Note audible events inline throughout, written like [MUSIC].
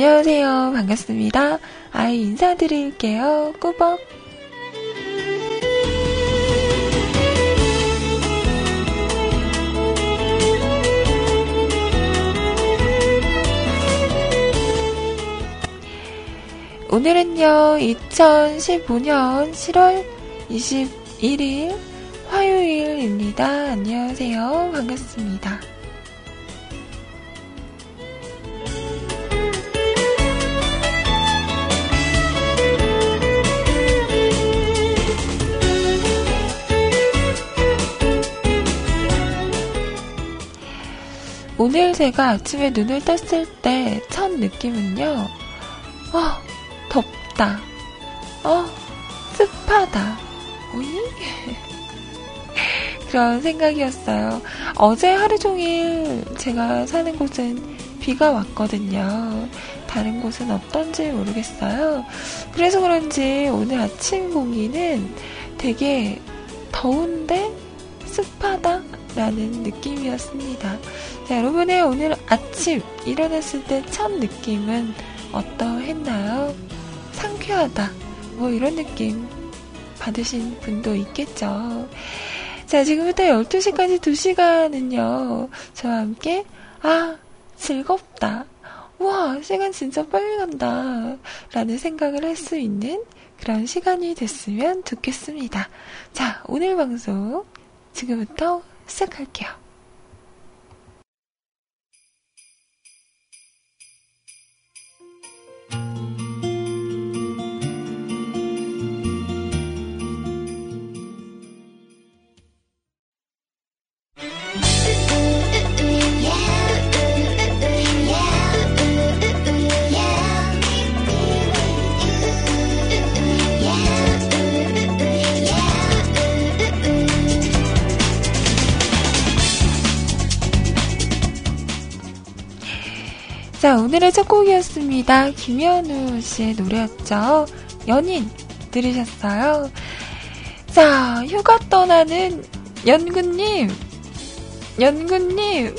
안녕하세요. 반갑습니다. 아이 인사드릴게요. 꾸벅. 오늘은요, 2015년 7월 21일 화요일입니다. 안녕하세요. 반갑습니다. 오늘 제가 아침에 눈을 떴을 때 첫 느낌은요, 어, 덥다. 어, 습하다. 오이? [LAUGHS] 그런 생각이었어요. 어제 하루 종일 제가 사는 곳은 비가 왔거든요. 다른 곳은 어떤지 모르겠어요. 그래서 그런지 오늘 아침 공기는 되게 더운데 습하다 라는 느낌이었습니다. 자, 여러분의 오늘 아침 일어났을 때 첫 느낌은 어떠했나요? 상쾌하다. 뭐 이런 느낌 받으신 분도 있겠죠. 자, 지금부터 12시까지 2시간은요, 저와 함께, 아, 즐겁다. 와, 시간 진짜 빨리 간다. 라는 생각을 할 수 있는 그런 시간이 됐으면 좋겠습니다. 자, 오늘 방송 지금부터 시작할게요. 자, 오늘의 첫 곡이었습니다. 김현우 씨의 노래였죠. 연인 들으셨어요? 자, 휴가 떠나는 연구님. 연구님.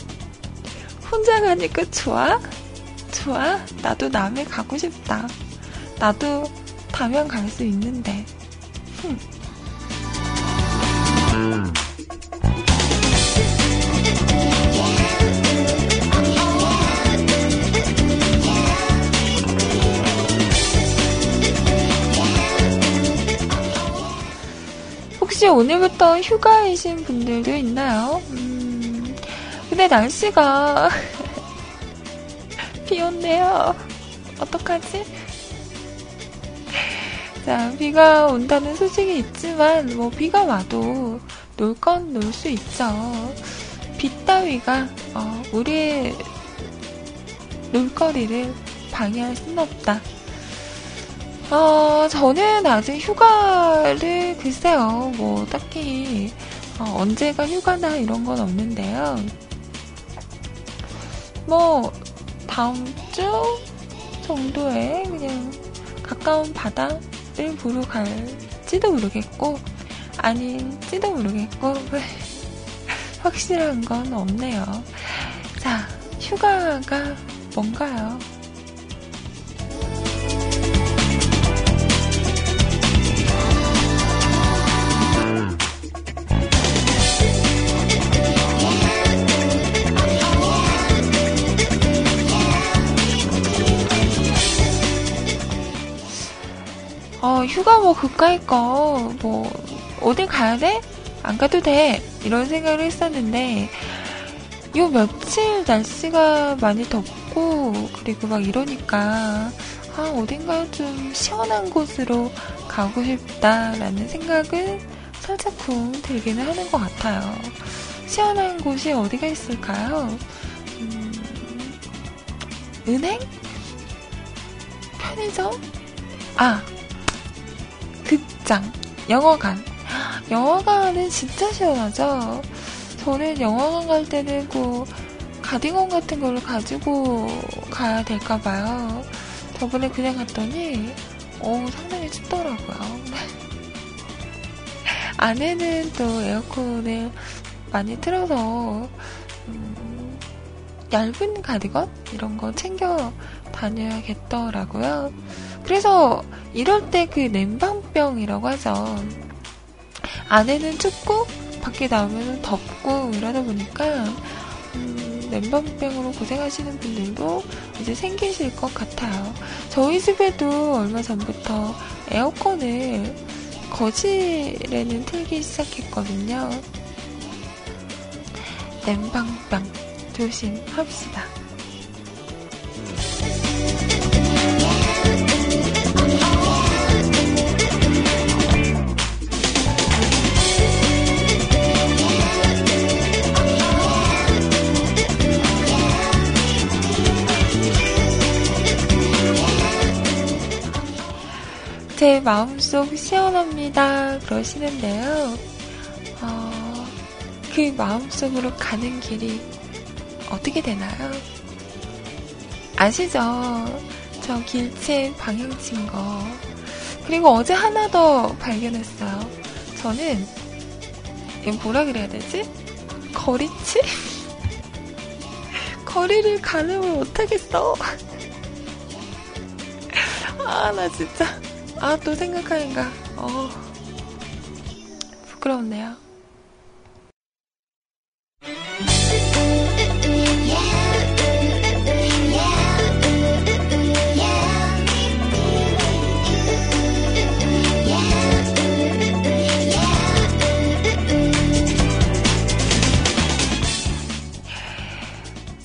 혼자 가니까 좋아? 좋아? 나도 남해 가고 싶다. 나도 다면 갈수 있는데. 흠. 오늘부터 휴가이신 분들도 있나요? 음, 근데 날씨가 [LAUGHS] 비 온대요. 어떡하지? 자, 비가 온다는 소식이 있지만, 뭐, 비가 와도 놀 건 놀 수 있죠. 비 따위가, 어, 우리의 놀거리를 방해할 수는 없다. 어, 저는 아직 휴가를 글쎄요, 뭐 딱히 어, 언제가 휴가나 이런 건 없는데요. 뭐 다음 주 정도에 그냥 가까운 바다를 보러 갈지도 모르겠고 아닌지도 모르겠고 [LAUGHS] 확실한 건 없네요. 자, 휴가가 뭔가요? 어, 휴가 뭐 그까이 거, 뭐, 어딜 가야 돼? 안 가도 돼. 이런 생각을 했었는데, 요 며칠 날씨가 많이 덥고, 그리고 막 이러니까, 아, 어딘가에 좀 시원한 곳으로 가고 싶다라는 생각은 살짝쿵 들기는 하는 것 같아요. 시원한 곳이 어디가 있을까요? 음, 은행? 편의점? 아, 극장, 영화관. 영화관은 진짜 시원하죠? 저는 영화관 갈 때는 뭐, 가디건 같은 걸 가지고 가야 될까봐요. 저번에 그냥 갔더니, 어 상당히 춥더라고요. [LAUGHS] 안에는 또 에어컨을 많이 틀어서, 음, 얇은 가디건 이런 거 챙겨 다녀야겠더라고요. 그래서 이럴 때 그 냉방병이라고 하죠. 안에는 춥고 밖에 나오면 덥고 이러다 보니까 음, 냉방병으로 고생하시는 분들도 이제 생기실 것 같아요. 저희 집에도 얼마 전부터 에어컨을 거실에는 틀기 시작했거든요. 냉방병 조심합시다. 제 마음속 시원합니다. 그러시는데요. 어, 그 마음속으로 가는 길이 어떻게 되나요? 아시죠? 저 길체 방향친 거. 그리고 어제 하나 더 발견했어요. 저는, 이거 뭐라 그래야 되지? 거리치? [LAUGHS] 거리를 가늠을 못하겠어. [LAUGHS] 아, 나 진짜. 아, 또 생각하니까, 어, 부끄럽네요.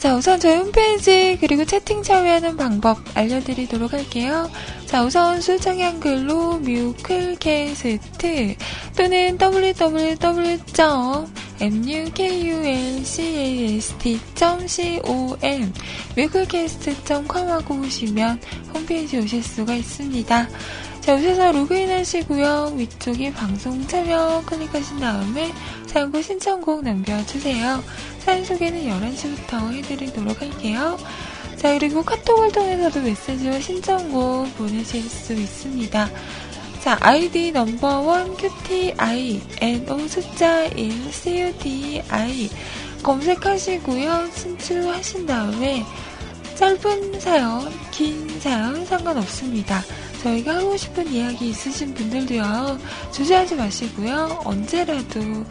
자, 우선 저희 홈페이지 그리고 채팅 참여하는 방법 알려드리도록 할게요. 자, 우선 수정 한글로 뮤클캐스트 또는 www.mukulcast.com 뮤클캐스트.com 하고 오시면 홈페이지 오실 수가 있습니다. 자, 오셔서 로그인 하시고요. 위쪽에 방송 참여 클릭하신 다음에 사연과 신청곡 남겨주세요. 사연 소개는 11시부터 해드리도록 할게요. 자, 그리고 카톡을 통해서도 메시지와 신청곡 보내실 수 있습니다. 자, 아이디 넘버원 QTI, NO 숫자 1, CUDI 검색하시고요. 신청하신 다음에 짧은 사연, 긴 사연 상관없습니다. 저희가 하고 싶은 이야기 있으신 분들도요, 주저하지 마시고요, 언제라도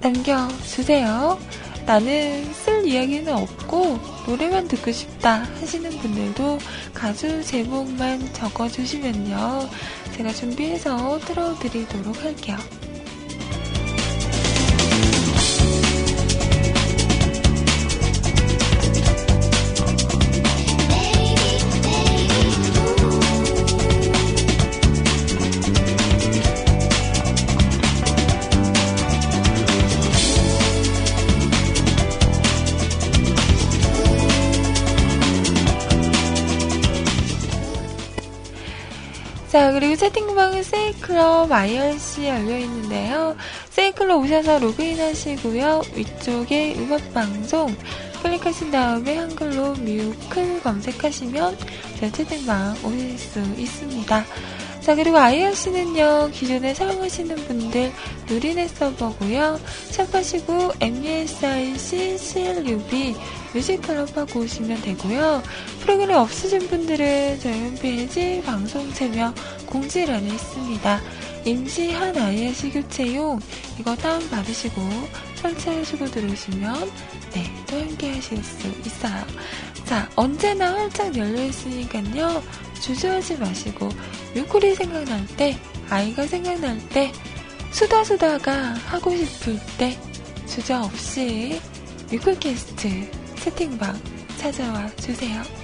남겨주세요. 나는 쓸 이야기는 없고 노래만 듣고 싶다 하시는 분들도 가수 제목만 적어주시면요. 제가 준비해서 틀어드리도록 할게요. 채팅방은 세이클럽 IRC 열려있는데요. 세이클럽 오셔서 로그인 하시고요. 위쪽에 음악방송 클릭하신 다음에 한글로 뮤클 검색하시면 제 채팅방 오실 수 있습니다. 자, 그리고 IRC는요, 기존에 사용하시는 분들 누리넷 서버고요. 샵하시고 MUSIC CLUB 뮤직클럽 하고 오시면 되고요. 프로그램 없으신 분들은 저희 홈페이지 방송 참여 공지란에 있습니다. 임시한 IRC 교체용 이거 다운받으시고 설치하시고 들어오시면 네, 또 함께 하실 수 있어요. 자, 언제나 활짝 열려있으니까요. 주저하지 마시고 유쿠리 생각날 때, 아이가 생각날 때, 수다수다가 하고 싶을 때 주저 없이 유쿠캐스트 채팅방 찾아와 주세요.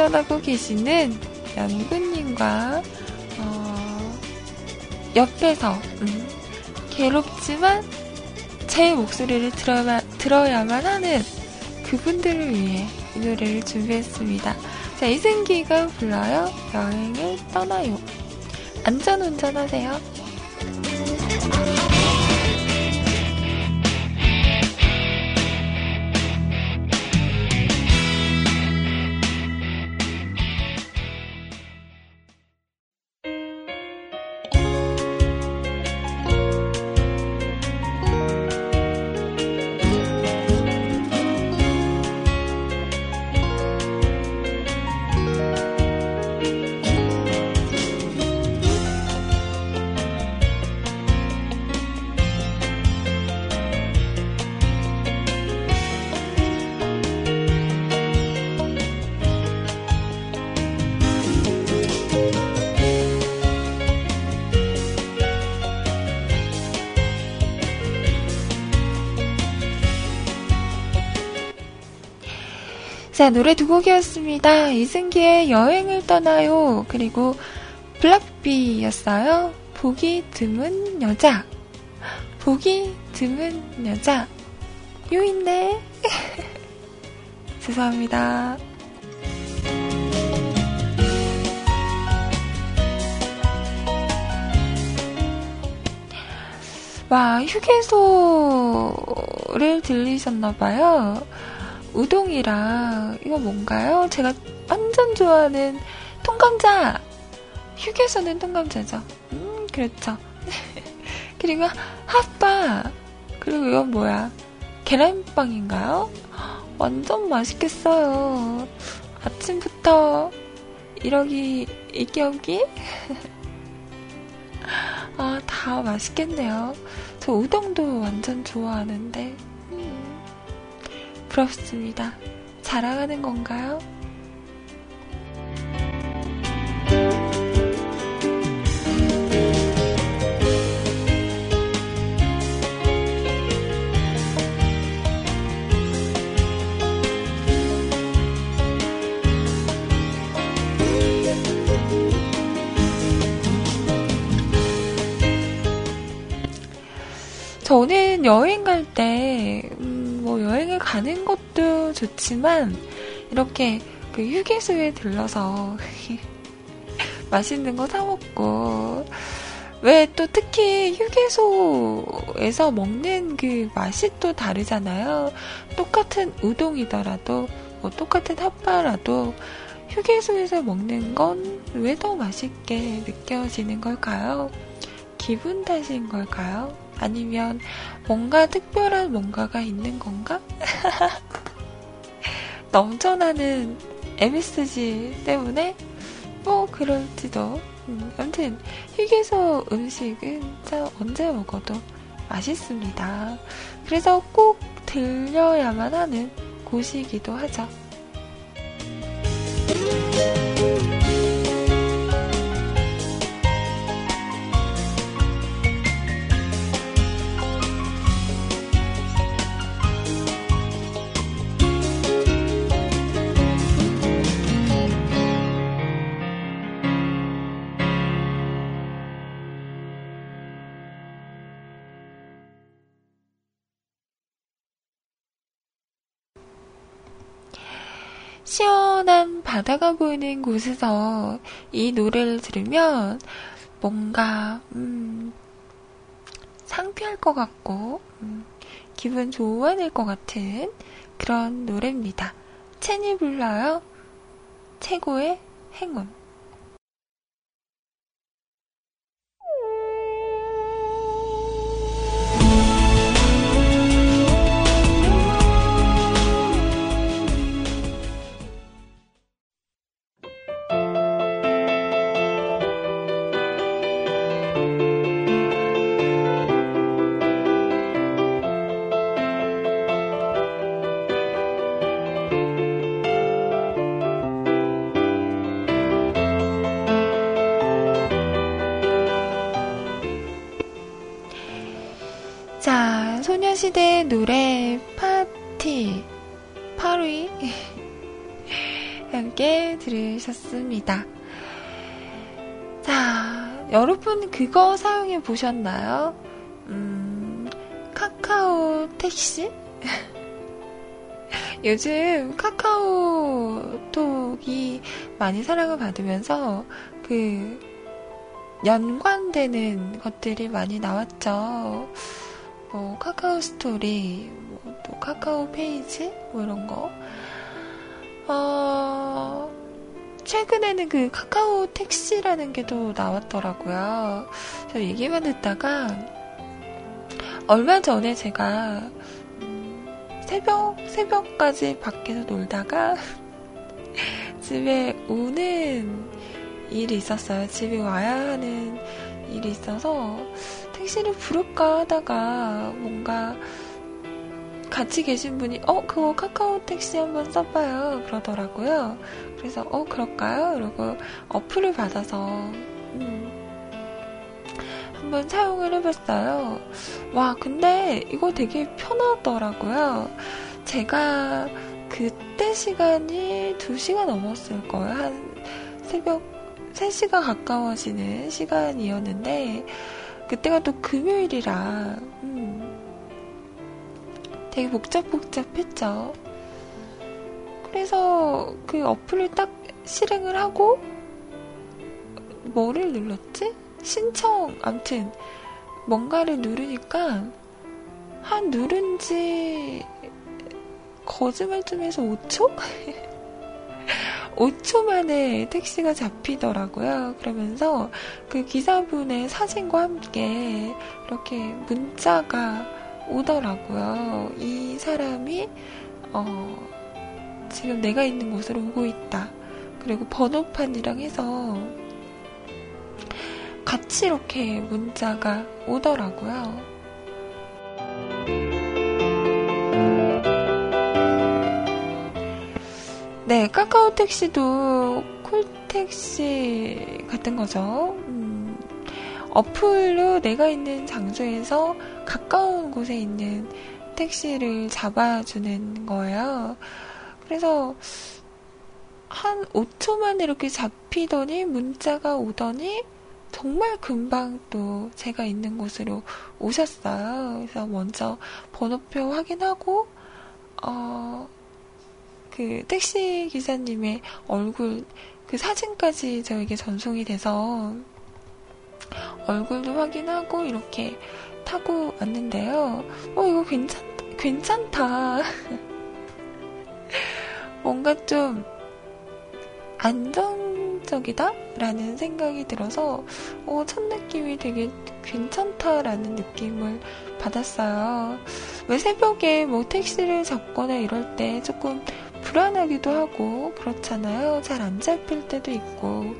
떠나고 계시는 연구님과, 어, 옆에서, 음, 괴롭지만 제 목소리를 들어야, 들어야만 하는 그분들을 위해 이 노래를 준비했습니다. 자, 이승기가 불러요. 여행을 떠나요. 안전 운전하세요. 자, 노래 두 곡이었습니다. 이승기의 여행을 떠나요. 그리고 블락비였어요. 보기 드문 여자. 보기 드문 여자. 요 있네. [LAUGHS] 죄송합니다. 와, 휴게소를 들리셨나봐요. 우동이랑 이거 뭔가요? 제가 완전 좋아하는 통감자. 휴게소는 통감자죠. 음, 그렇죠. [LAUGHS] 그리고 핫바. 그리고 이건 뭐야? 계란빵인가요? 완전 맛있겠어요. 아침부터 이러기, 이겨기? [LAUGHS] 아, 다 맛있겠네요. 저 우동도 완전 좋아하는데. 부럽습니다. 자랑하는 건가요? 저는 여행 좋지만 이렇게 그 휴게소에 들러서 [LAUGHS] 맛있는 거 사 먹고 왜 또 특히 휴게소에서 먹는 그 맛이 또 다르잖아요. 똑같은 우동이더라도 뭐 똑같은 핫바라도 휴게소에서 먹는 건 왜 더 맛있게 느껴지는 걸까요? 기분 탓인 걸까요? 아니면 뭔가 특별한 뭔가가 있는 건가? [LAUGHS] 넘쳐나는 MSG 때문에 뭐 그럴지도. 음, 아무튼 휴게소 음식은 진짜 언제 먹어도 맛있습니다. 그래서 꼭 들려야만 하는 곳이기도 하죠. 시원한 바다가 보이는 곳에서 이 노래를 들으면 뭔가 음, 상쾌할 것 같고 음, 기분 좋아질 것 같은 그런 노래입니다. 체니 불러요. 최고의 행운. 여러분 그거 사용해 보셨나요? 음, 카카오 택시? [LAUGHS] 요즘 카카오톡이 많이 사랑을 받으면서 그 연관되는 것들이 많이 나왔죠. 뭐 카카오 스토리, 뭐 또 카카오 페이지, 뭐 이런 거. 어, 최근에는 그 카카오 택시라는 게 또 나왔더라고요. 저 얘기만 듣다가 얼마 전에 제가 새벽, 새벽까지 밖에서 놀다가 [LAUGHS] 집에 오는 일이 있었어요. 집에 와야 하는 일이 있어서 택시를 부를까 하다가 뭔가 같이 계신 분이 어 그거 카카오 택시 한번 써봐요 그러더라고요. 그래서 어 그럴까요? 그리고 어플을 받아서 음, 한번 사용을 해봤어요. 와, 근데 이거 되게 편하더라고요. 제가 그때 시간이 2시가 넘었을 거예요. 한 새벽 3시가 가까워지는 시간이었는데, 그때가 또 금요일이라, 음, 되게 복잡복잡했죠. 그래서 그 어플을 딱 실행을 하고, 뭐를 눌렀지? 신청, 암튼, 뭔가를 누르니까, 한 누른 지, 거짓말 좀 해서 5초? 5초 [LAUGHS] 만에 택시가 잡히더라고요. 그러면서 그 기사분의 사진과 함께 이렇게 문자가 오더라고요. 이 사람이, 어, 지금 내가 있는 곳으로 오고 있다. 그리고 번호판이랑 해서 같이 이렇게 문자가 오더라고요. 네, 카카오 택시도 콜택시 같은 거죠. 음, 어플로 내가 있는 장소에서 가까운 곳에 있는 택시를 잡아주는 거예요. 그래서 한 5초 만에 이렇게 잡히더니 문자가 오더니 정말 금방 또 제가 있는 곳으로 오셨어요. 그래서 먼저 번호표 확인하고, 어, 그 택시 기사님의 얼굴, 그 사진까지 저에게 전송이 돼서 얼굴도 확인하고 이렇게 타고 왔는데요. 어, 이거 괜찮, 괜찮다. [LAUGHS] 뭔가 좀 안전 긍정적이다? 라는 생각이 들어서, 어, 첫 느낌이 되게 괜찮다라는 느낌을 받았어요. 왜 새벽에 뭐 택시를 잡거나 이럴 때 조금 불안하기도 하고, 그렇잖아요. 잘 안 잡힐 때도 있고,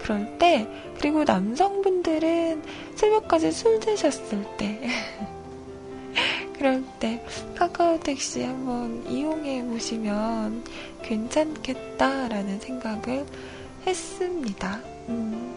그럴 때, 그리고 남성분들은 새벽까지 술 드셨을 때, [LAUGHS] [LAUGHS] 그럴 때 카카오 택시 한번 이용해 보시면 괜찮겠다라는 생각을 했습니다. 음.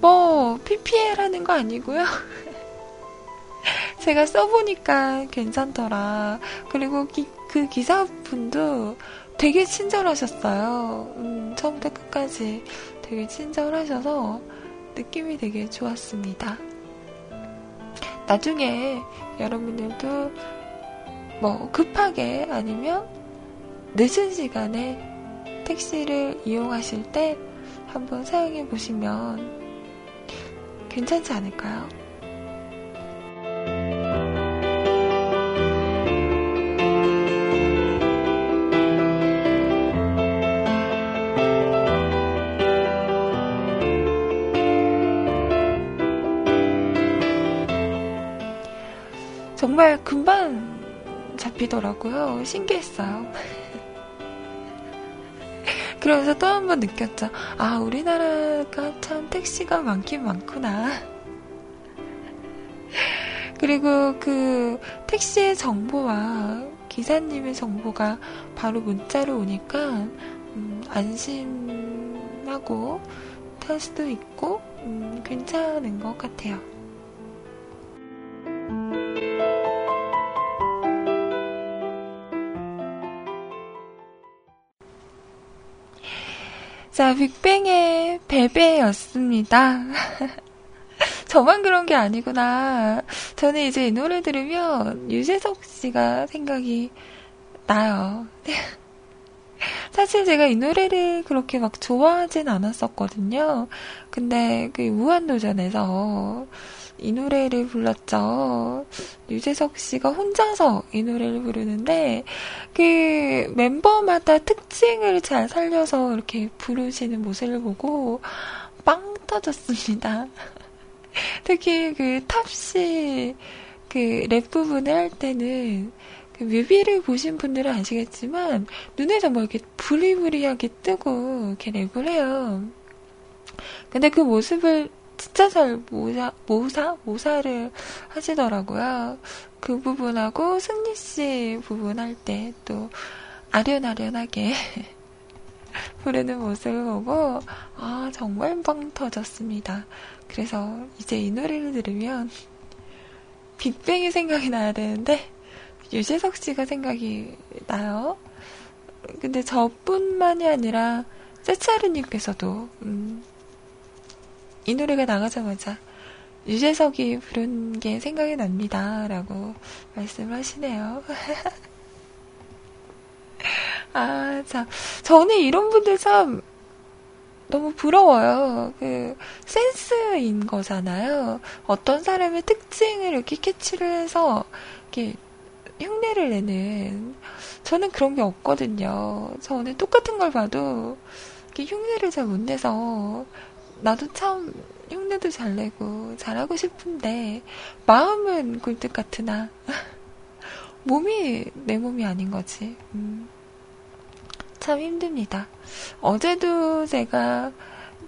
뭐, PPL 하는 거 아니고요. [LAUGHS] 제가 써보니까 괜찮더라. 그리고 기, 그 기사분도 되게 친절하셨어요. 음, 처음부터 끝까지 되게 친절하셔서 느낌이 되게 좋았습니다. 나중에 여러분들도 뭐 급하게 아니면 늦은 시간에 택시를 이용하실 때 한번 사용해 보시면 괜찮지 않을까요? 정말 금방 잡히더라고요. 신기했어요. [LAUGHS] 그러면서 또 한 번 느꼈죠. 아, 우리나라가 참 택시가 많긴 많구나. [LAUGHS] 그리고 그 택시의 정보와 기사님의 정보가 바로 문자로 오니까 음, 안심하고 탈 수도 있고 음, 괜찮은 것 같아요. 자, 빅뱅의 베베였습니다. [LAUGHS] 저만 그런 게 아니구나. 저는 이제 이 노래 들으면 유재석 씨가 생각이 나요. [LAUGHS] 사실 제가 이 노래를 그렇게 막 좋아하진 않았었거든요. 근데 그 무한도전에서 이 노래를 불렀죠. 유재석 씨가 혼자서 이 노래를 부르는데 그 멤버마다 특징을 잘 살려서 이렇게 부르시는 모습을 보고 빵 터졌습니다. [LAUGHS] 특히 그 탑씨 그 랩 부분을 할 때는 그 뮤비를 보신 분들은 아시겠지만 눈에 정말 이렇게 부리부리하게 뜨고 이렇게 랩을 해요. 근데 그 모습을 진짜 잘 모사, 모사, 모사를 하시더라고요. 그 부분하고 승리 씨 부분 할 때 또 아련아련하게 [LAUGHS] 부르는 모습을 보고 아 정말 빵 터졌습니다. 그래서 이제 이 노래를 들으면 빅뱅이 생각이 나야 되는데 유재석 씨가 생각이 나요. 근데 저뿐만이 아니라 세차르님께서도 음, 이 노래가 나가자마자 유재석이 부른 게 생각이 납니다. 라고 말씀을 하시네요. [LAUGHS] 아, 참. 저는 이런 분들 참 너무 부러워요. 그, 센스인 거잖아요. 어떤 사람의 특징을 이렇게 캐치를 해서, 이렇게 흉내를 내는. 저는 그런 게 없거든요. 저는 똑같은 걸 봐도, 이렇게 흉내를 잘 못 내서, 나도 참 흉내도 잘 내고 잘하고 싶은데 마음은 굴뚝 같으나 [LAUGHS] 몸이 내 몸이 아닌 거지. 음. 참 힘듭니다. 어제도 제가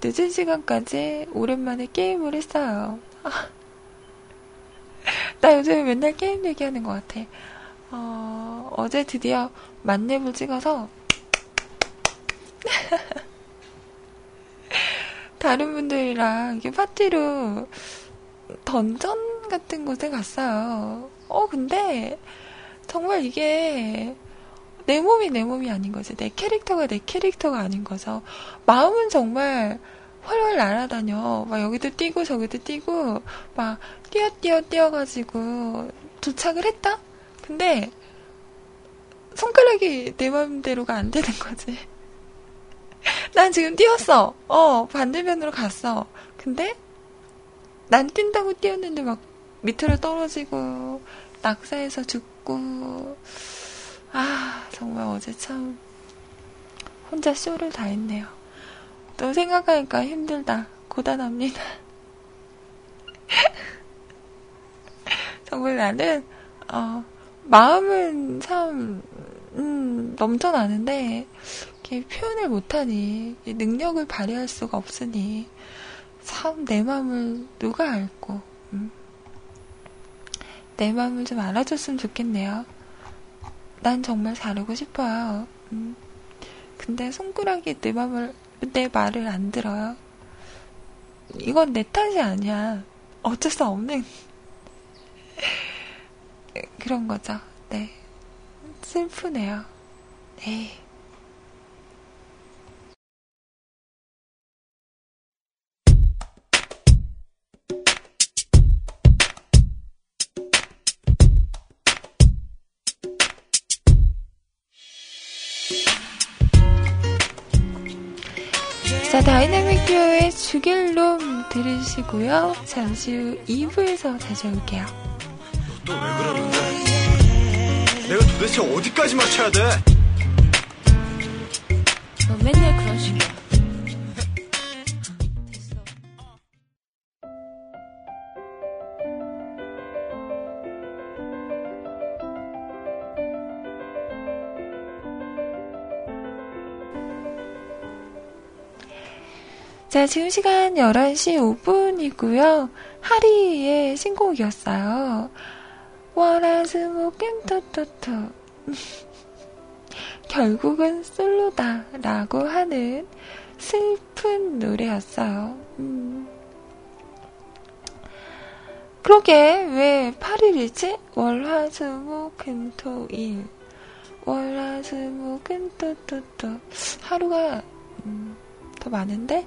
늦은 시간까지 오랜만에 게임을 했어요. [LAUGHS] 나 요즘 맨날 게임 얘기하는 것 같아. 어, 어제 드디어 만렙을 찍어서 [LAUGHS] 다른 분들이랑 이게 파티로 던전 같은 곳에 갔어요. 어, 근데 정말 이게 내 몸이 내 몸이 아닌 거지. 내 캐릭터가 내 캐릭터가 아닌 거죠. 마음은 정말 훨훨 날아다녀. 막 여기도 뛰고 저기도 뛰고 막 뛰어 뛰어 뛰어가지고 도착을 했다? 근데 손가락이 내 마음대로가 안 되는 거지. 난 지금 뛰었어. 어, 반대면으로 갔어. 근데 난 뛴다고 뛰었는데 막 밑으로 떨어지고 낙사해서 죽고 아 정말 어제 참 혼자 쇼를 다 했네요. 또 생각하니까 힘들다. 고단합니다. [LAUGHS] 정말 나는 어, 마음은 참 음, 넘쳐나는데 표현을 못하니 능력을 발휘할 수가 없으니 참 내 마음을 누가 알고 음. 내 마음을 좀 알아줬으면 좋겠네요. 난 정말 잘하고 싶어요. 음. 근데 손가락이 내 마음을 내 말을 안 들어요. 이건 내 탓이 아니야. 어쩔 수 없는 [LAUGHS] 그런 거죠. 네. 슬프네요. 네. 자, 다이나믹 듀오의 죽일 놈 들으시고요. 잠시 후 2부에서 다시 올게요. 너왜 그러는데? 내가 도대체 어디까지 맞춰야 돼? 너 맨날 그런 식이야. 자, 지금 시간 11시 5분이고요. 하리의 신곡이었어요. 월화수목금 토토토. [LAUGHS] 결국은 솔로다. 라고 하는 슬픈 노래였어요. 음. 그러게, 왜 8일이지? 월화수목금토일. 월화수목금토토토. 하루가, 음, 더 많은데?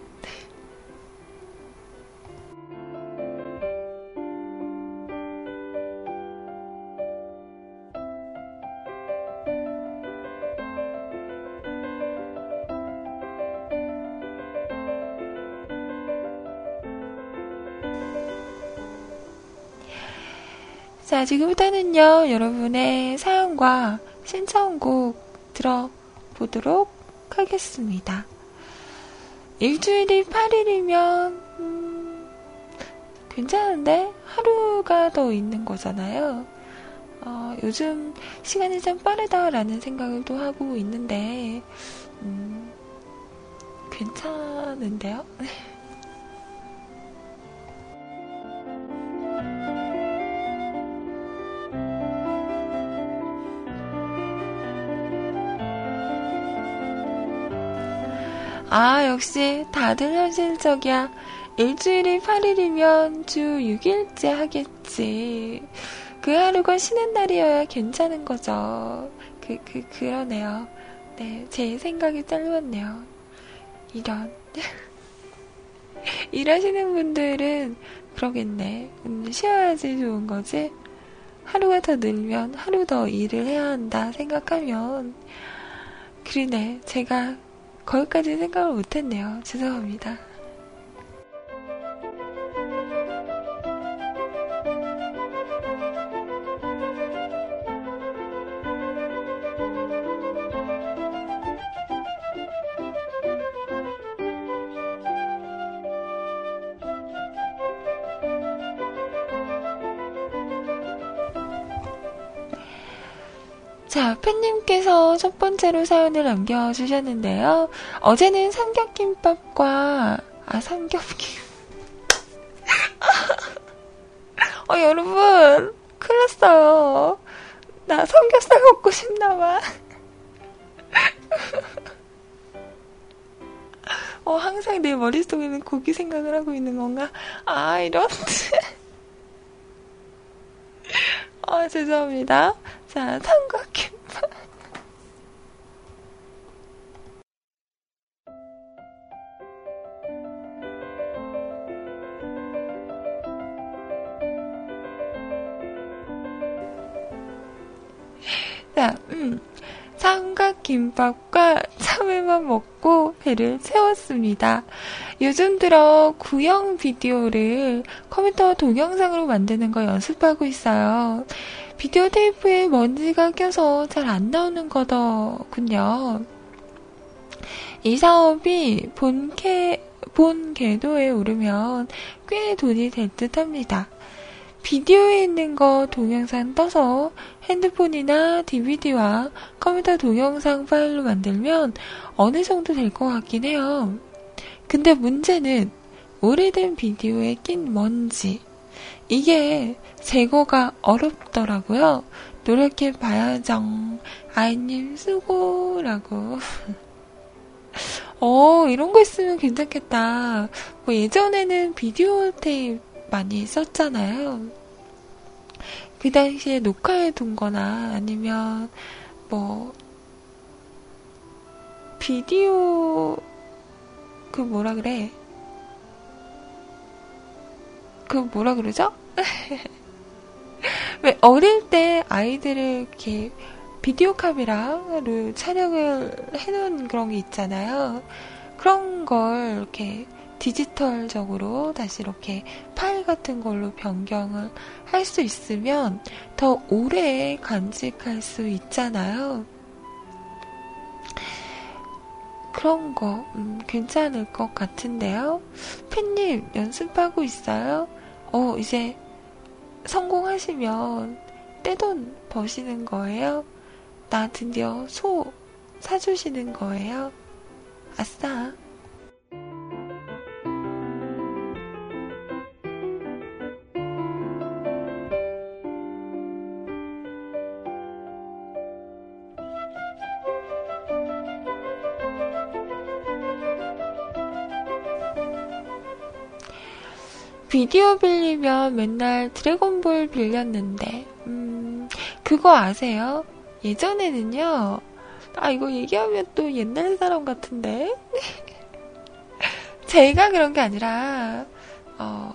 자, 지금부터는요, 여러분의 사연과 신청곡 들어보도록 하겠습니다. 일주일이 8일이면, 음, 괜찮은데? 하루가 더 있는 거잖아요. 어, 요즘 시간이 좀 빠르다라는 생각을 또 하고 있는데, 음, 괜찮은데요? [LAUGHS] 아, 역시 다들 현실적이야. 일주일이 8일이면 주 6일째 하겠지. 그 하루가 쉬는 날이어야 괜찮은 거죠. 그, 그, 그러네요. 네, 제 생각이 짧았네요. 이런. [LAUGHS] 일하시는 분들은 그러겠네. 음, 쉬어야지 좋은 거지. 하루가 더 늘면 하루 더 일을 해야 한다 생각하면, 그러네. 제가 거기까지 생각을 못했네요. 죄송합니다. 자, 팬님께서 첫 번째로 사연을 남겨주셨는데요. 어제는 삼겹김밥과, 아, 삼겹김. [LAUGHS] 어, 여러분, 큰일 났어요. 나 삼겹살 먹고 싶나봐. [LAUGHS] 어, 항상 내 머릿속에는 고기 생각을 하고 있는 건가? 아, 이런. [LAUGHS] 어, 죄송합니다. 자, 삼 김밥과 참외만 먹고 배를 채웠습니다. 요즘 들어 구형 비디오를 컴퓨터 동영상으로 만드는 거 연습하고 있어요. 비디오 테이프에 먼지가 껴서 잘 안 나오는 거더군요. 이 사업이 본캐, 본 궤도에 오르면 꽤 돈이 될 듯 합니다. 비디오에 있는 거 동영상 떠서 핸드폰이나 DVD와 컴퓨터 동영상 파일로 만들면 어느 정도 될 것 같긴 해요. 근데 문제는 오래된 비디오에 낀 먼지. 이게 제거가 어렵더라고요. 노력해 봐야죠. 아이님 수고라고. [LAUGHS] 어, 이런 거 있으면 괜찮겠다. 뭐 예전에는 비디오 테이프 많이 썼잖아요. 그 당시에 녹화해 둔 거나 아니면 뭐 비디오 그 뭐라 그래? 그 뭐라 그러죠? [LAUGHS] 왜 어릴 때 아이들을 이렇게 비디오 카메라로 촬영을 해놓은 그런 게 있잖아요. 그런 걸 이렇게 디지털적으로 다시 이렇게 파일 같은 걸로 변경을 할 수 있으면 더 오래 간직할 수 있잖아요. 그런 거, 음, 괜찮을 것 같은데요. 팬님, 연습하고 있어요? 어, 이제 성공하시면 떼돈 버시는 거예요? 나 드디어 소 사주시는 거예요? 아싸. 비디오 빌리면 맨날 드래곤볼 빌렸는데, 음, 그거 아세요? 예전에는요, 아, 이거 얘기하면 또 옛날 사람 같은데? [LAUGHS] 제가 그런 게 아니라, 어,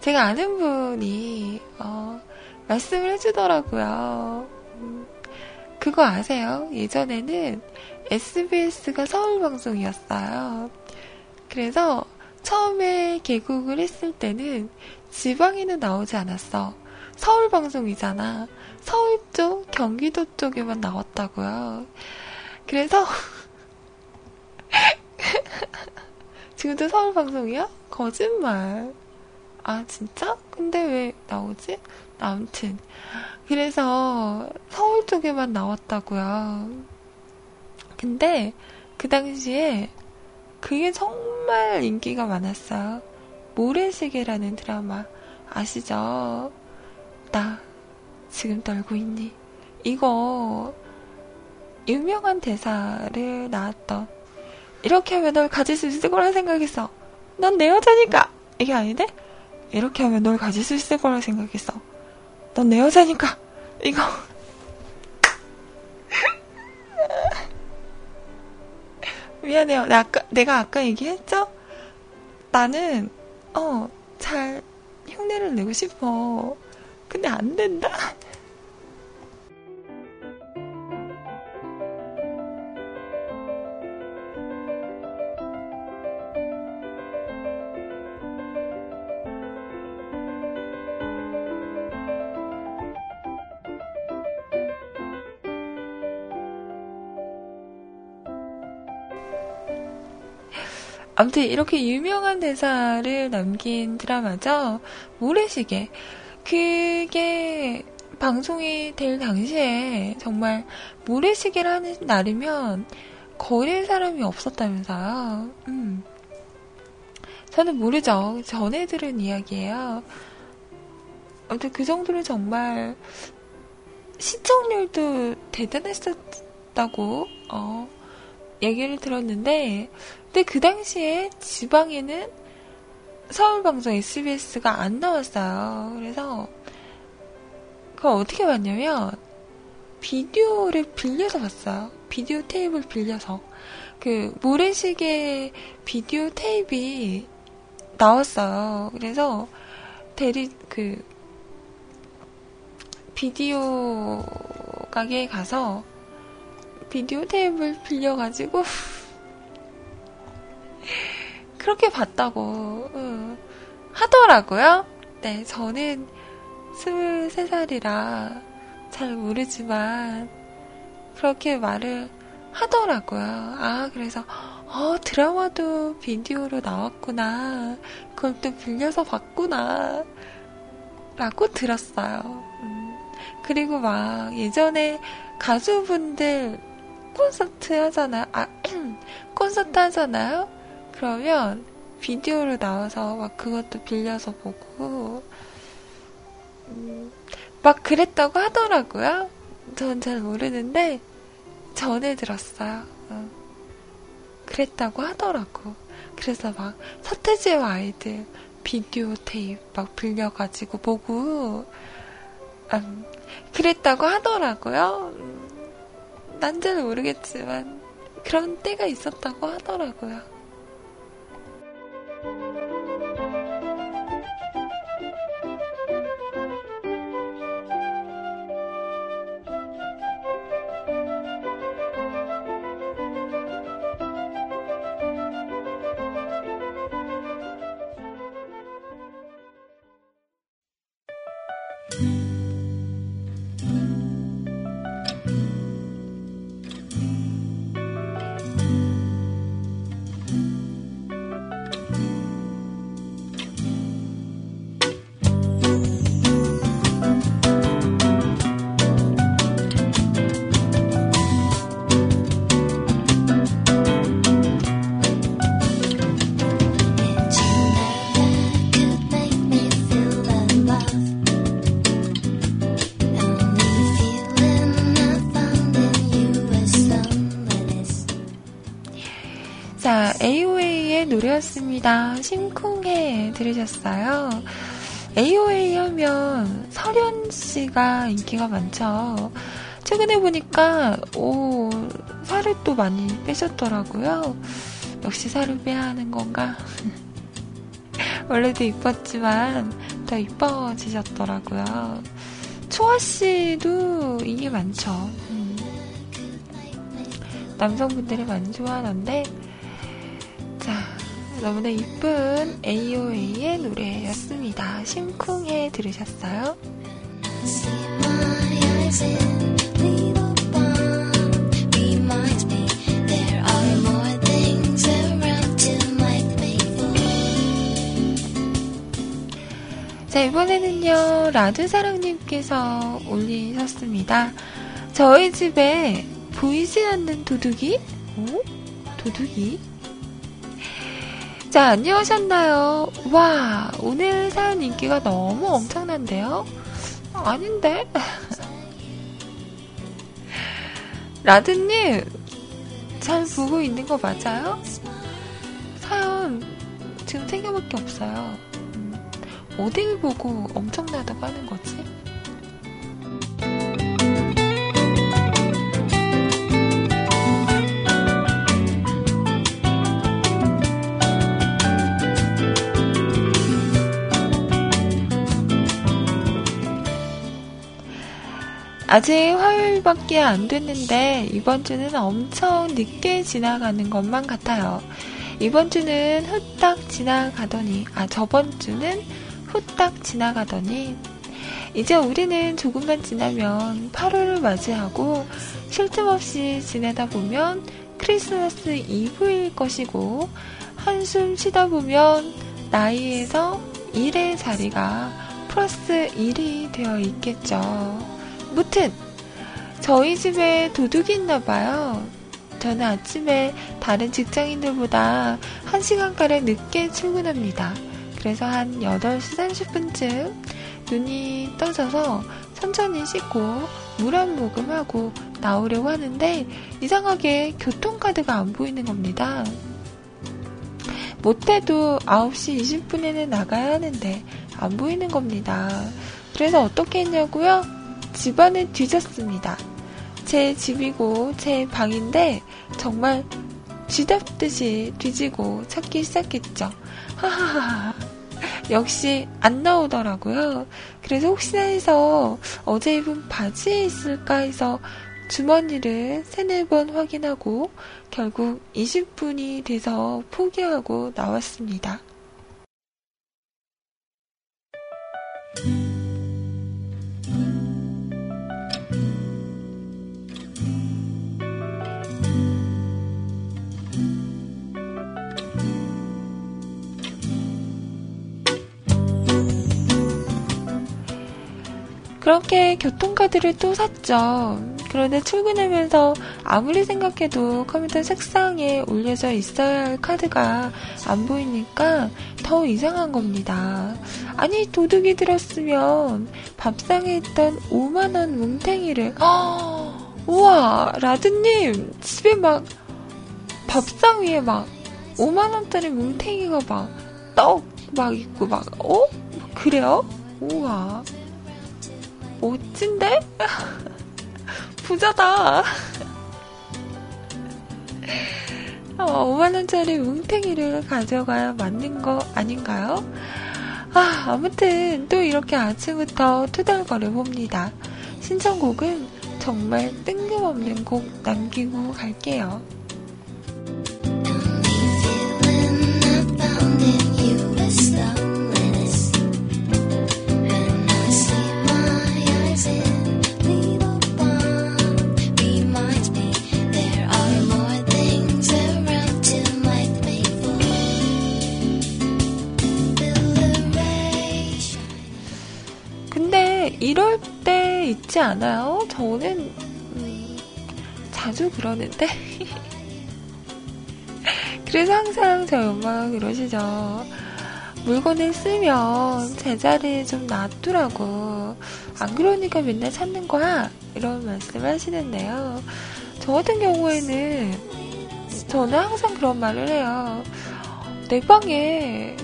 제가 아는 분이, 어, 말씀을 해주더라고요. 음, 그거 아세요? 예전에는 SBS가 서울 방송이었어요. 그래서 처음에 개국을 했을 때는 지방에는 나오지 않았어. 서울 방송이잖아. 서울 쪽, 경기도 쪽에만 나왔다고요. 그래서 [LAUGHS] 지금도 서울 방송이야? 거짓말. 아, 진짜? 근데 왜 나오지? 아무튼. 그래서 서울 쪽에만 나왔다고요. 근데 그 당시에 그게 정말 인기가 많았어요. 모래시계라는 드라마 아시죠? 나 지금 떨고 있니? 이거 유명한 대사를 나왔던 이렇게 하면 널 가질 수 있을 거라 생각했어. 넌 내 여자니까. 이게 아닌데? 이렇게 하면 널 가질 수 있을 거라 생각했어. 넌 내 여자니까. 이거. 미안해요. 나 아까, 내가 아까 얘기했죠? 나는, 어, 잘 흉내를 내고 싶어. 근데 안 된다. 아무튼 이렇게 유명한 대사를 남긴 드라마죠. 모래시계. 그게 방송이 될 당시에 정말 모래시계를 하는 날이면 거릴 사람이 없었다면서요. 음. 저는 모르죠. 전에 들은 이야기예요. 아무튼 그 정도로 정말 시청률도 대단했었다고 어, 얘기를 들었는데 근데 그 당시에 지방에는 서울방송 SBS가 안 나왔어요. 그래서 그걸 어떻게 봤냐면 비디오를 빌려서 봤어요. 비디오 테이프를 빌려서 그 모래시계 비디오 테이프이 나왔어요. 그래서 대리 그 비디오 가게에 가서 비디오 테이프를 빌려가지고 그렇게 봤다고 응. 하더라고요. 네, 저는 23살이라 잘 모르지만 그렇게 말을 하더라고요. 아, 그래서 어, 드라마도 비디오로 나왔구나. 그걸 또 빌려서 봤구나. 라고 들었어요. 음. 그리고 막 예전에 가수분들 콘서트 하잖아요. 아, [CLEARS THROAT] 콘서트 하잖아요. 그러면 비디오로 나와서 막 그것도 빌려서 보고 음, 막 그랬다고 하더라고요. 전 잘 모르는데 전에 들었어요. 어. 그랬다고 하더라고. 그래서 막 서태지와 아이들 비디오 테이프 막 빌려가지고 보고 음, 그랬다고 하더라고요. 음, 난잘 모르겠지만 그런 때가 있었다고 하더라고요. 노래였습니다. 심쿵해 들으셨어요. AOA 하면 설현 씨가 인기가 많죠. 최근에 보니까 오 살을 또 많이 빼셨더라고요. 역시 살을 빼야 하는 건가? [LAUGHS] 원래도 이뻤지만 더 이뻐지셨더라고요. 초아 씨도 인기 많죠. 음. 남성분들이 많이 좋아하는데, 자, 너무나 이쁜 AOA의 노래였습니다. 심쿵해 들으셨어요? 자, 이번에는요, 라드사랑님께서 올리셨습니다. 저희 집에 보이지 않는 도둑이? 오? 도둑이? 자, 안녕하셨나요? 와, 오늘 사연 인기가 너무 엄청난데요? 아닌데? [LAUGHS] 라드님, 잘 보고 있는 거 맞아요? 사연 지금 3개밖에 없어요. 어딜 보고 엄청나다고 하는 거지? 아직 화요일밖에 안 됐는데 이번 주는 엄청 늦게 지나가는 것만 같아요. 이번 주는 후딱 지나가더니, 아, 저번 주는 후딱 지나가더니 이제 우리는 조금만 지나면 8월을 맞이하고 쉴 틈 없이 지내다 보면 크리스마스 이브일 것이고 한숨 쉬다 보면 나이에서 1의 자리가 플러스 1이 되어 있겠죠. 무튼 저희 집에 도둑이 있나 봐요. 저는 아침에 다른 직장인들보다 1시간가량 늦게 출근합니다. 그래서 한 8시 30분쯤 눈이 떠져서 천천히 씻고 물 한 모금 하고 나오려고 하는데 이상하게 교통카드가 안 보이는 겁니다. 못해도 9시 20분에는 나가야 하는데 안 보이는 겁니다. 그래서 어떻게 했냐고요? 집안을 뒤졌습니다. 제 집이고 제 방인데 정말 쥐잡듯이 뒤지고 찾기 시작했죠. 하하하. 역시 안 나오더라고요. 그래서 혹시나 해서 어제 입은 바지에 있을까 해서 주머니를 세네 번 확인하고 결국 20분이 돼서 포기하고 나왔습니다. 그렇게 교통카드를 또 샀죠. 그런데 출근하면서 아무리 생각해도 컴퓨터 책상에 올려져 있어야 할 카드가 안 보이니까 더 이상한 겁니다. 아니, 도둑이 들었으면 밥상에 있던 5만원 뭉탱이를, 어, 우와, 라드님, 집에 막, 밥상 위에 막, 5만원짜리 뭉탱이가 막, 떡 막 있고 막, 어? 그래요? 우와. 멋진데? [LAUGHS] 부자다. 어, 5만원짜리 뭉탱이를 가져가야 맞는 거 아닌가요? 아, 아무튼 또 이렇게 아침부터 투덜거려 봅니다. 신청곡은 정말 뜬금없는 곡 남기고 갈게요. 때 있지 않아요? 저는 음, 자주 그러는데 [LAUGHS] 그래서 항상 저희 엄마가 그러시죠. 물건을 쓰면 제자리에 좀 놔두라고. 안 그러니까 맨날 찾는 거야. 이런 말씀 하시는데요. 저 같은 경우에는 저는 항상 그런 말을 해요. 내 방에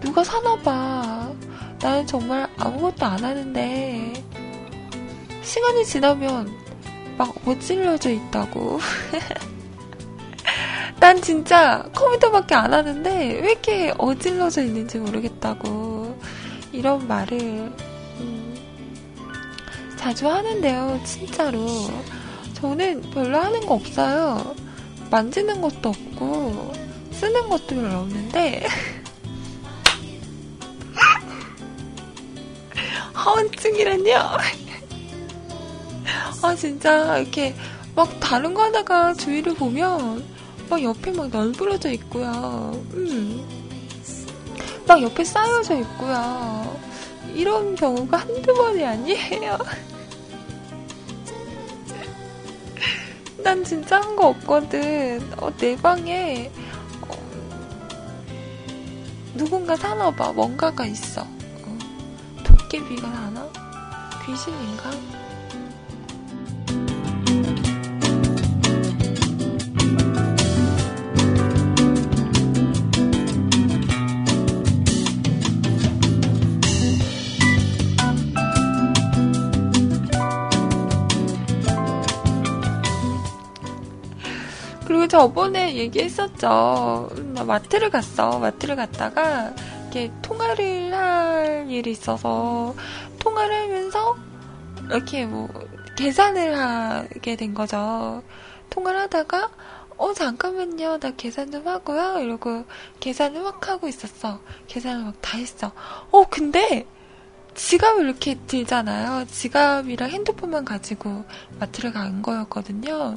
누가 사나봐. 나는 정말 아무것도 안 하는데 시간이 지나면 막 어질러져 있다고 [LAUGHS] 난 진짜 컴퓨터밖에 안 하는데 왜 이렇게 어질러져 있는지 모르겠다고 이런 말을 음, 자주 하는데요, 진짜로. 저는 별로 하는 거 없어요. 만지는 것도 없고 쓰는 것도 별로 없는데 [LAUGHS] 하원증이란요. 아 진짜 이렇게 막 다른 거 하다가 주위를 보면 막 옆에 막 널브러져 있고요. 음. 막 옆에 쌓여져 있고요. 이런 경우가 한두 번이 아니에요. [LAUGHS] 난 진짜 한 거 없거든. 어, 내 방에 어, 누군가 사나봐. 뭔가가 있어. 어, 도깨비가 나나? 귀신인가? 저번에 얘기했었죠. 나 마트를 갔어. 마트를 갔다가 이렇게 통화를 할 일이 있어서 통화를 하면서 이렇게 뭐 계산을 하게 된 거죠. 통화를 하다가 어 잠깐만요 나 계산 좀 하고요 이러고 계산을 막 하고 있었어 계산을 막 다 했어 어 근데 지갑을 이렇게 들잖아요 지갑이랑 핸드폰만 가지고 마트를 간 거였거든요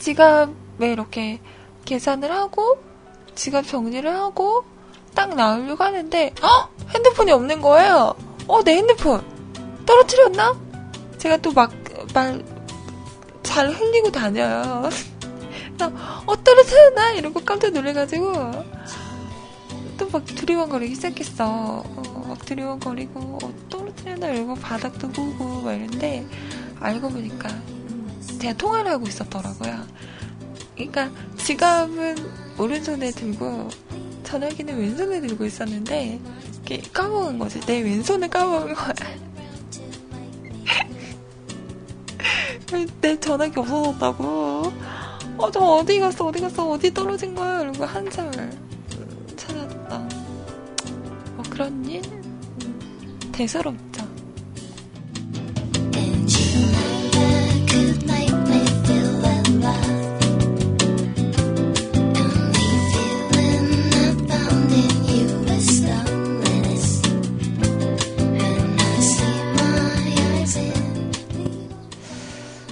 지갑에 이렇게 계산을 하고 지갑 정리를 하고 딱 나오려고 하는데 어 핸드폰이 없는 거예요. 어 내 핸드폰. 떨어뜨렸나? 제가 또 막 말 잘 흘리고 다녀요. 그래서 어 떨어뜨렸나? 이러고 깜짝 놀래가지고 또 막 두리번거리기 시작했어. 어, 막 두리번거리고 어, 떨어뜨렸나? 이러고 바닥도 보고 막 이런데 알고 보니까 제가 통화를 하고 있었더라고요. 그러니까 지갑은 오른손에 들고 전화기는 왼손에 들고 있었는데 이렇게 까먹은 거지. 내 왼손을 까먹은 거야. [LAUGHS] 내 전화기 없어졌다고. 어, 저 어디 갔어, 어디 갔어, 어디 떨어진 거야? 이러고 한참을 찾았다. 뭐 그런 일? 음, 대수롭죠.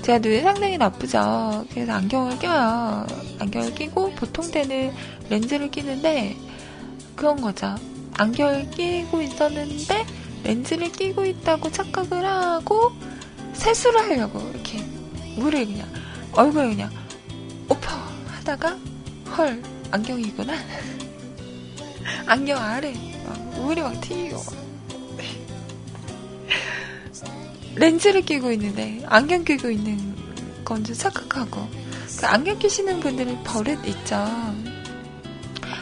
제가 눈이 상당히 나쁘죠. 그래서 안경을 껴요. 안경을 끼고 보통 때는 렌즈를 끼는데 그런 거죠. 안경을 끼고 있었는데 렌즈를 끼고 있다고 착각을 하고 세수를 하려고 이렇게 물을 그냥 얼굴에 그냥 오퍼 하다가 헐 안경이구나. [LAUGHS] 안경 아래 막 물이 막 튀기고 렌즈를 끼고 있는데 안경 끼고 있는 건줄 착각하고 그 안경 끼시는 분들은 버릇 있죠.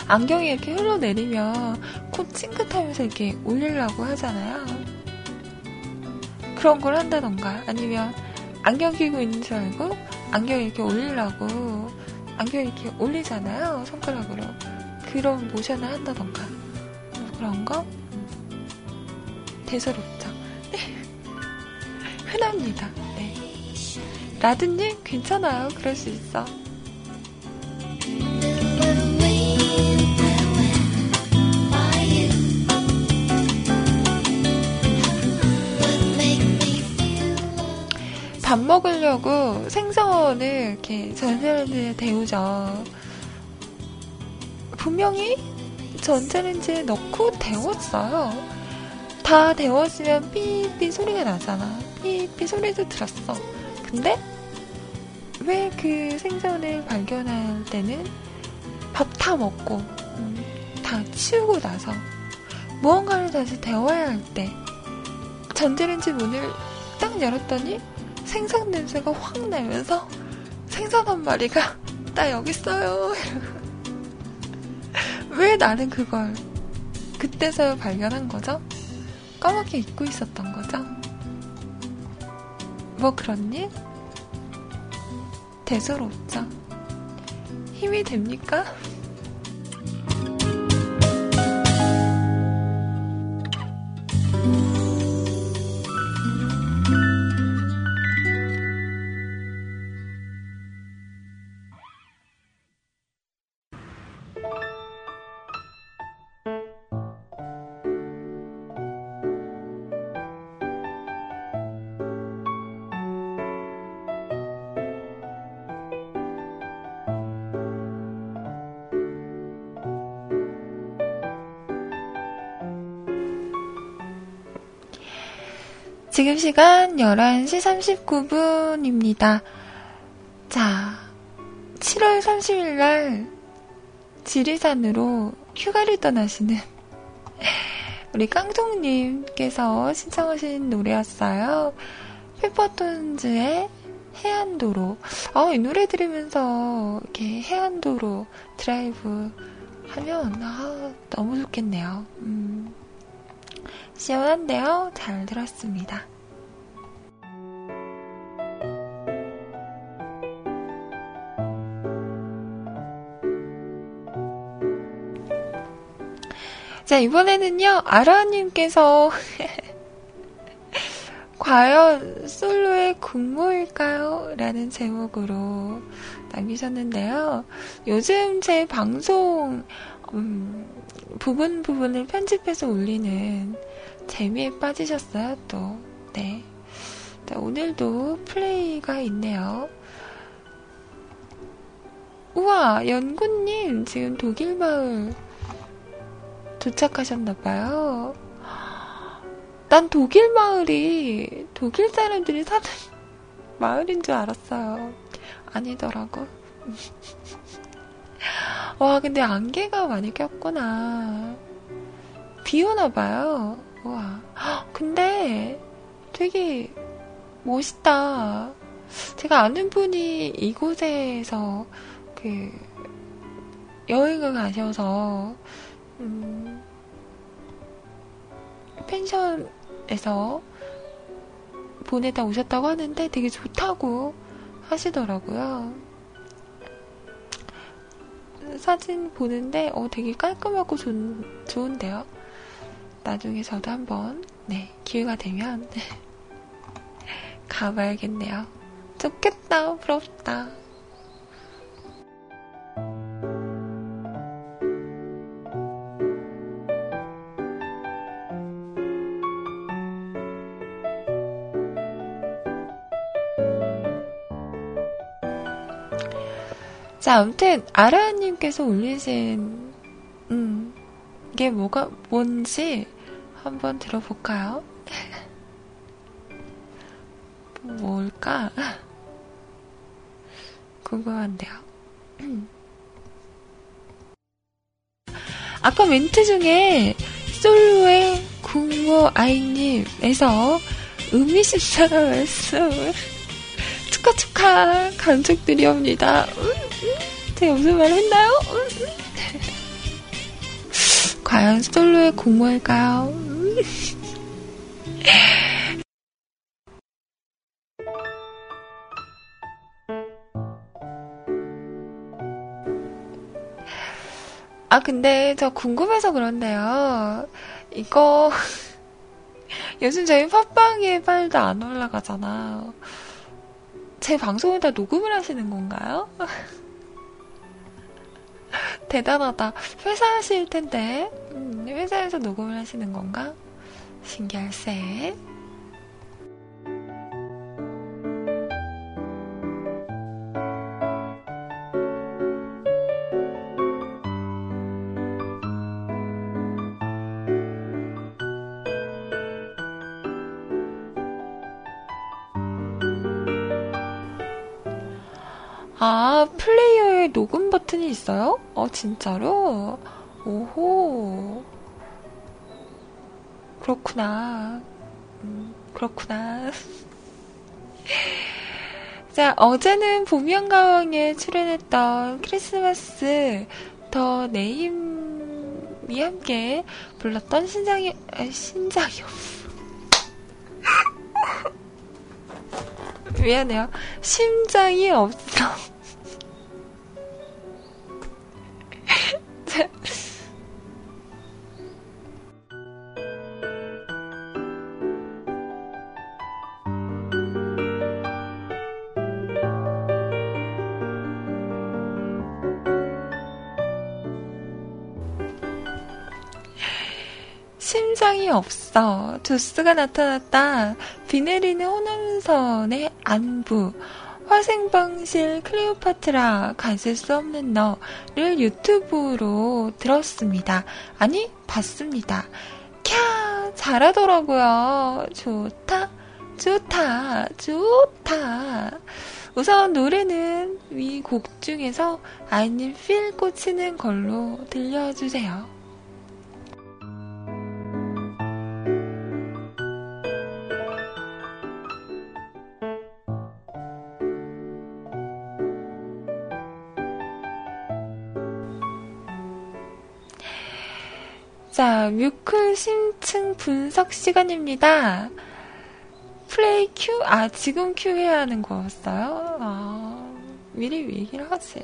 안경이 이렇게 흘러내리면 코 찡긋하면서 이렇게 올리려고 하잖아요. 그런 걸 한다던가 아니면 안경 끼고 있는 줄 알고 안경 이렇게 올리려고 안경 이렇게 올리잖아요 손가락으로 그런 모션을 한다던가 뭐 그런 거 대수롭죠. 흔합니다. 네. 라든님 괜찮아요. 그럴 수 있어. 밥 먹으려고 생선을 이렇게 전자레인지에 데우죠. 분명히 전자레인지에 넣고 데웠어요. 다 데웠으면 삐삐 소리가 나잖아. 삐삐 소리도 들었어. 근데 왜 그 생선을 발견할 때는 밥 다 먹고 음, 다 치우고 나서 무언가를 다시 데워야 할 때 전자레인지 문을 딱 열었더니 생선 냄새가 확 나면서 생선 한 마리가 [LAUGHS] 나 여기 있어요. [LAUGHS] 왜 나는 그걸 그때서야 발견한 거죠? 까맣게 잊고 있었던 거죠? 뭐 일? 대수롭죠. 힘이 됩니까? 지금 시간 11시 39분입니다. 자, 7월 30일 날 지리산으로 휴가를 떠나시는 [LAUGHS] 우리 깡통님께서 신청하신 노래였어요. 페퍼톤즈의 해안도로. 아, 이 노래 들으면서 이렇게 해안도로 드라이브 하면 아, 너무 좋겠네요. 음. 시원한데요? 잘 들었습니다. 자, 이번에는요, 아라님께서, [LAUGHS] 과연 솔로의 국모일까요? 라는 제목으로 남기셨는데요. 요즘 제 방송, 음, 부분 부분을 편집해서 올리는 재미에 빠지셨어요, 또. 네. 자, 오늘도 플레이가 있네요. 우와, 연구님, 지금 독일 마을 도착하셨나봐요. 난 독일 마을이 독일 사람들이 사는 [LAUGHS] 마을인 줄 알았어요. 아니더라고. [LAUGHS] 와, 근데 안개가 많이 꼈구나. 비 오나 봐요. 와. 근데 되게 멋있다. 제가 아는 분이 이곳에서 그 여행을 가셔서 음, 펜션에서 보내다 오셨다고 하는데 되게 좋다고 하시더라고요. 사진 보는데 어 되게 깔끔하고 좋, 좋은데요. 나중에 저도 한번 네 기회가 되면 [LAUGHS] 가봐야겠네요. 좋겠다 부럽다. 자, 아무튼 아라님께서 올리신 음, 이게 뭐가 뭔지 한번 들어볼까요? 뭘까? 궁금한데요. 아까 멘트 중에 솔로의 국모 아이님에서 의미심장한 말씀을 축하 축하 감축드리옵니다. 제가 무슨 말 했나요? 과연 솔로의 공모일까요? [LAUGHS] 아, 근데 저 궁금해서 그런데요. 이거, [LAUGHS] 요즘 저희 팟빵에 빨도 안 올라가잖아. 제 방송에다 녹음을 하시는 건가요? [LAUGHS] 대단하다. 회사 하실 텐데, 음, 회사에서 녹음을 하시는 건가? 신기할세. 아, 플레이어에 녹음 버튼이 있어요? 어, 진짜로? 오호. 그렇구나. 음, 그렇구나. 자, 어제는 봄연가왕에 출연했던 크리스마스 더 네임이 함께 불렀던 신장이, 아, 신장이 없어. [LAUGHS] 미안해요. 심장이 없어. [LAUGHS] 심장이 없어. 조스가 나타났다. 비 내리는 호남선의 안부. 화생방실 클레오파트라 가질 수 없는 너를 유튜브로 들었습니다. 아니, 봤습니다. 캬, 잘하더라고요. 좋다, 좋다, 좋다. 우선 노래는 위곡 중에서 아이님 필 꽂히는 걸로 들려주세요. 자, 뮤클 심층 분석 시간입니다. 플레이 큐? 아, 지금 큐 해야 하는 거였어요? 아, 미리 얘기를 하지.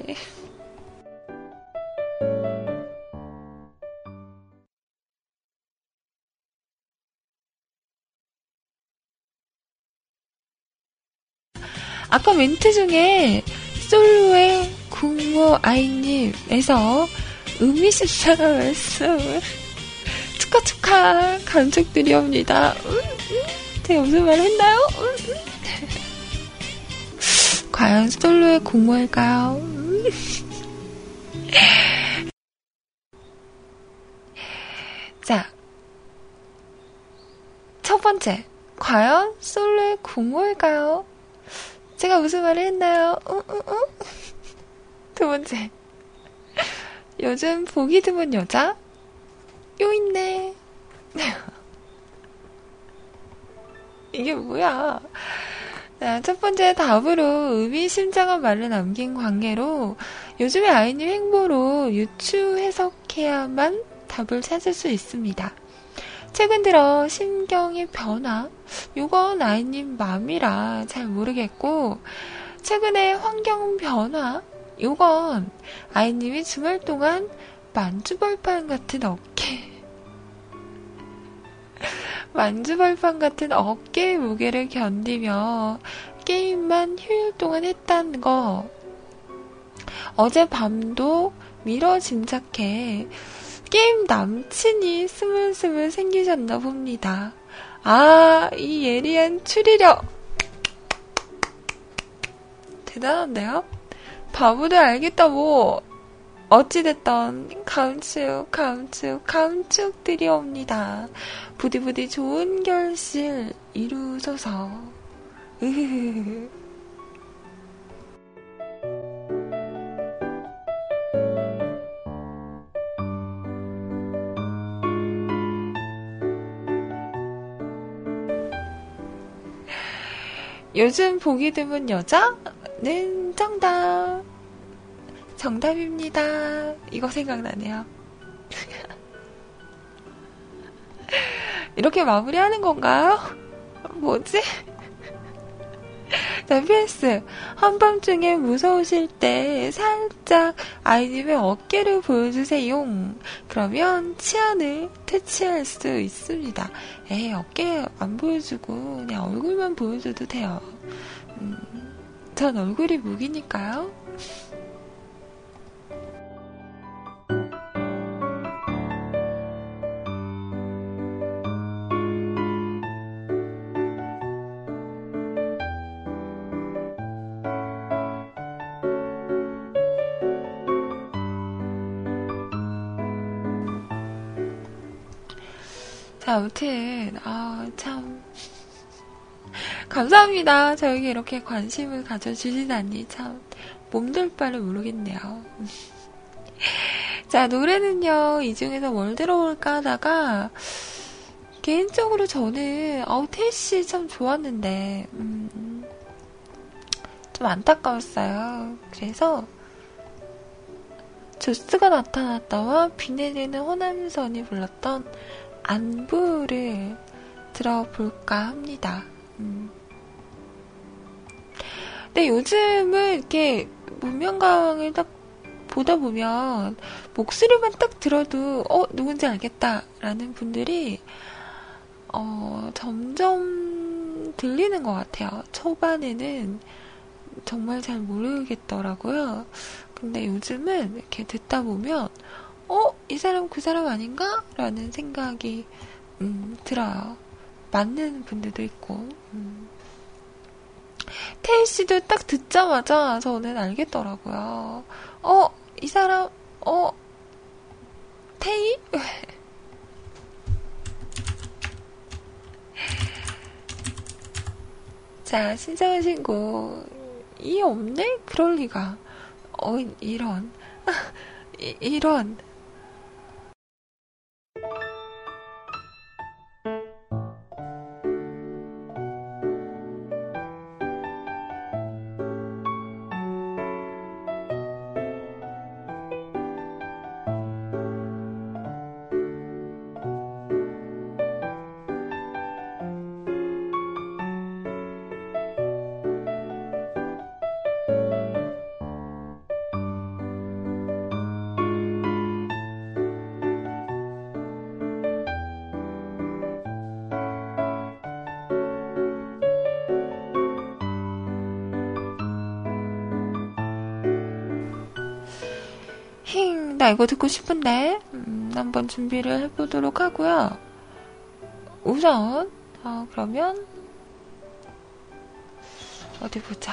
아까 멘트 중에 솔로의 국모 아이님에서 의미심장한 말씀을 축하 축하 감축드리옵니다. 음, 음. 제가 무슨 말 했나요? 음, 음. [LAUGHS] 과연 솔로의 공모일까요? 음. [LAUGHS] 자, 첫 번째. 과연 솔로의 공모일까요? 제가 무슨 말을 했나요? 응? [LAUGHS] 두 번째. 요즘 보기 드문 여자? 요 있네. 이게 뭐야? 자, 첫 번째 답으로 의미심장한 말을 남긴 관계로 요즘의 아이님 행보로 유추 해석해야만 답을 찾을 수 있습니다. 최근 들어 심경의 변화, 요건 아이님 맘이라 잘 모르겠고, 최근에 환경 변화, 요건 아이님이 주말 동안 만주벌판 같은 어깨, [LAUGHS] 만주벌판 같은 어깨 무게를 견디며 게임만 휴일 동안 했다는 거. 어제 밤도 미러 짐작해 게임 남친이 스물스물 생기셨나 봅니다. 아, 이 예리한 추리력. 대단한데요? 바보도 알겠다, 뭐. 어찌됐던 감축, 감축, 감축드리옵니다. 부디부디 좋은 결실 이루소서. [LAUGHS] 요즘 보기 드문 여자는 정답. 정답입니다. 이거 생각나네요. 이렇게 마무리하는 건가요? 뭐지? 자, PS. 한밤중에 무서우실 때 살짝 아이님의 어깨를 보여주세요. 그러면 치안을 퇴치할 수 있습니다. 에이, 어깨 안 보여주고 그냥 얼굴만 보여줘도 돼요. 음, 전 얼굴이 무기니까요. 자, 아무튼, 아, 참. 감사합니다. 저에게 이렇게 관심을 가져주시다니, 참. 몸둘 바를 모르겠네요. 자, 노래는요, 이 중에서 뭘 들어볼까 하다가, 개인적으로 저는, 어우, 태씨 참 좋았는데, 음, 좀 안타까웠어요. 그래서, 조스가 나타났다와 비 내리는 호남선이 불렀던 안부를 들어볼까 합니다. 음. 근데 요즘은 이렇게 문명강을 딱 보다 보면 목소리만 딱 들어도 어 누군지 알겠다라는 분들이 어 점점 들리는 것 같아요. 초반에는 정말 잘 모르겠더라고요. 근데 요즘은 이렇게 듣다 보면 어? 이 사람 그 사람 아닌가? 라는 생각이, 음, 들어요. 맞는 분들도 있고, 음. 태희 씨도 딱 듣자마자 저는 알겠더라고요. 어, 이 사람, 어, 태희? [LAUGHS] 자, 신청하 신곡. 이 없네? 그럴 리가. 어, 이런. [LAUGHS] 이, 이런. 나 이거 듣고 싶은데, 음, 한번 준비를 해보도록 하고요. 우선, 어, 그러면, 어디 보자.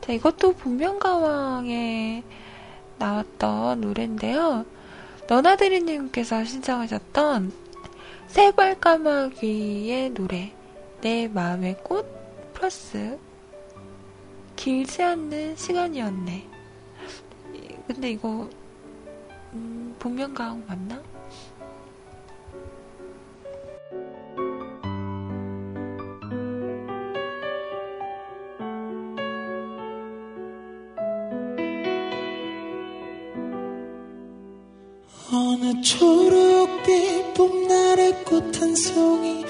자, 이것도 복면가왕에 나왔던 노래인데요. 너나드리님께서 신청하셨던 새발 까마귀의 노래, 내 마음의 꽃 플러스 길지 않는 시간이었네. 근데 이거 음, 복면가왕 맞나? 어느 초록빛 봄날의 꽃 한 송이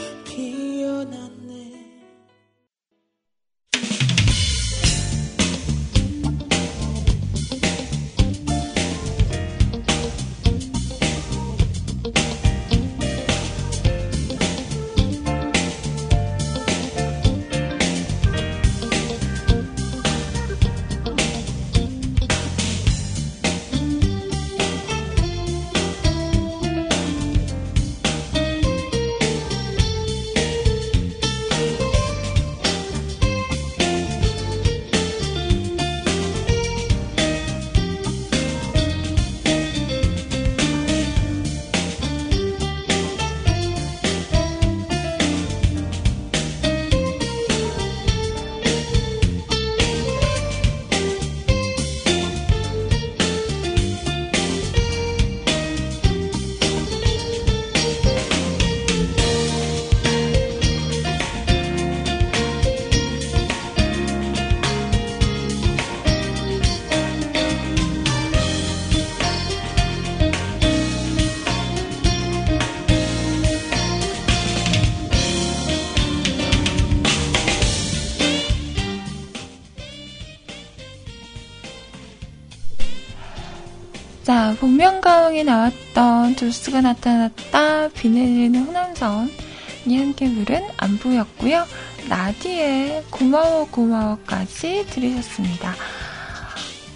복면가왕에 나왔던 조스가 나타났다, 비 내 리는 호남선이 함께 부른 안부였고요. 나디의 고마워 고마워까지 들으셨습니다.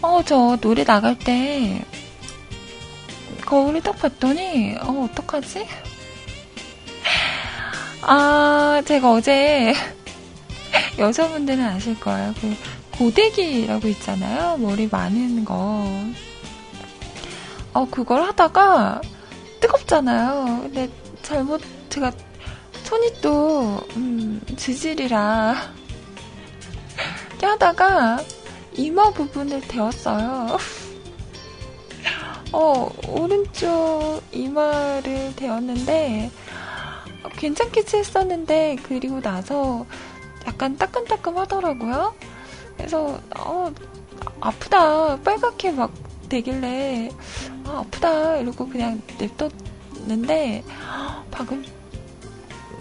어, 저 노래 나갈 때 거울을 딱 봤더니 어, 어떡하지? 아, 제가 어제 [LAUGHS] 여자분들은 아실 거예요. 그 고데기라고 있잖아요. 머리 많은 거. 어, 그걸 하다가 뜨겁잖아요. 근데 잘못 제가 손이 또 음, 지질이라 [LAUGHS] 하다가 이마 부분을 데웠어요. [LAUGHS] 어, 오른쪽 이마를 데웠는데 괜찮겠지 했었는데 그리고 나서 약간 따끔따끔 하더라고요. 그래서 어, 아프다 빨갛게 막 되길래 아, 아프다 이러고 그냥 냅뒀는데 방금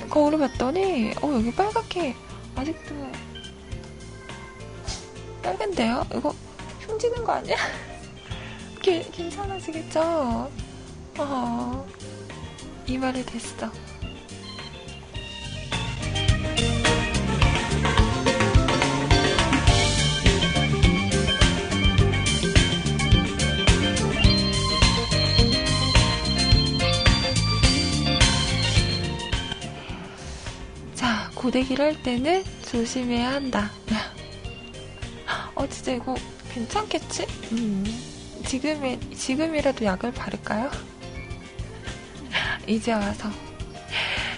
거울을 봤더니 어 여기 빨갛게 아직도 빨간데요? 이거 흉지는 거 아니야? [LAUGHS] 게, 괜찮아지겠죠? 어, 이 말이 됐어. 고데기를 할 때는 조심해야 한다. 어, 진짜 이거 괜찮겠지? 음. 지금에, 지금이라도 약을 바를까요? 이제 와서.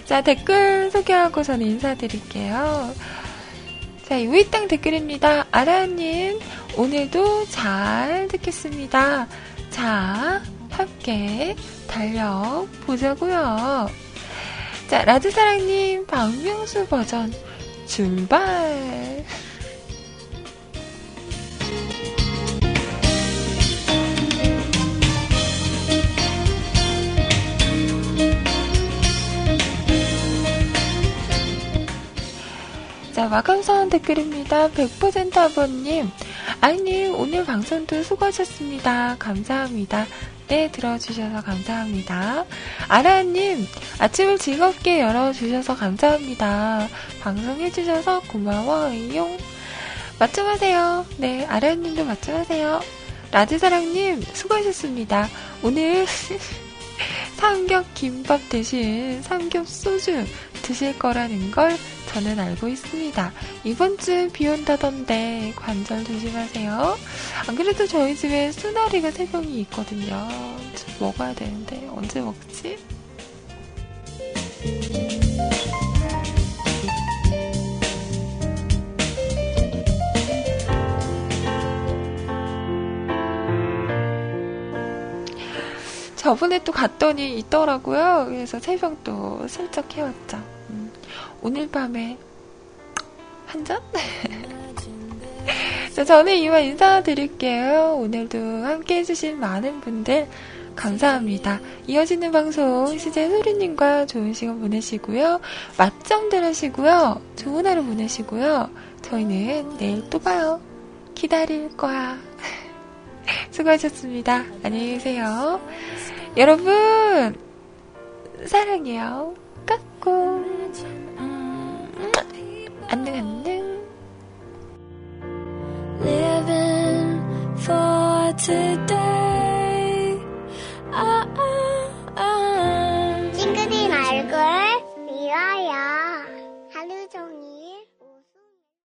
자, 댓글 소개하고 저는 인사드릴게요. 자, 요이땅 댓글입니다. 아라님, 오늘도 잘 듣겠습니다. 자, 함께 달려보자고요. 자, 라드사랑님, 박명수 버전, 출발! 자, 마감선 댓글입니다. 100% 아버님. 아이님, 오늘 방송도 수고하셨습니다. 감사합니다. 네, 들어주셔서 감사합니다. 아라님, 아침을 즐겁게 열어주셔서 감사합니다. 방송해주셔서 고마워요. 맞춤하세요. 네, 아라님도 맞춤하세요. 라드사랑님, 수고하셨습니다. 오늘 [LAUGHS] 삼겹 김밥 대신 삼겹 소주 드실 거라는 걸 저는 알고 있습니다. 이번 주 비 온다던데 관절 조심하세요. 안 그래도 저희 집에 수나리가 세 병이 있거든요. 좀 먹어야 되는데 언제 먹지? 저번에 또 갔더니 있더라고요. 그래서 세병또 슬쩍 해왔죠. 음, 오늘 밤에 한 잔? 자, [LAUGHS] 저는 이만 인사드릴게요. 오늘도 함께 해주신 많은 분들 감사합니다. 이어지는 방송 시제 소리님과 좋은 시간 보내시고요. 맛점들 하시고요. 좋은 하루 보내시고요. 저희는 내일 또 봐요. 기다릴 거야. [LAUGHS] 수고하셨습니다. 안녕히 계세요. 여러분, 사랑해요. 까꿍. 안녕 안녕. 싱그린 얼굴 미워요.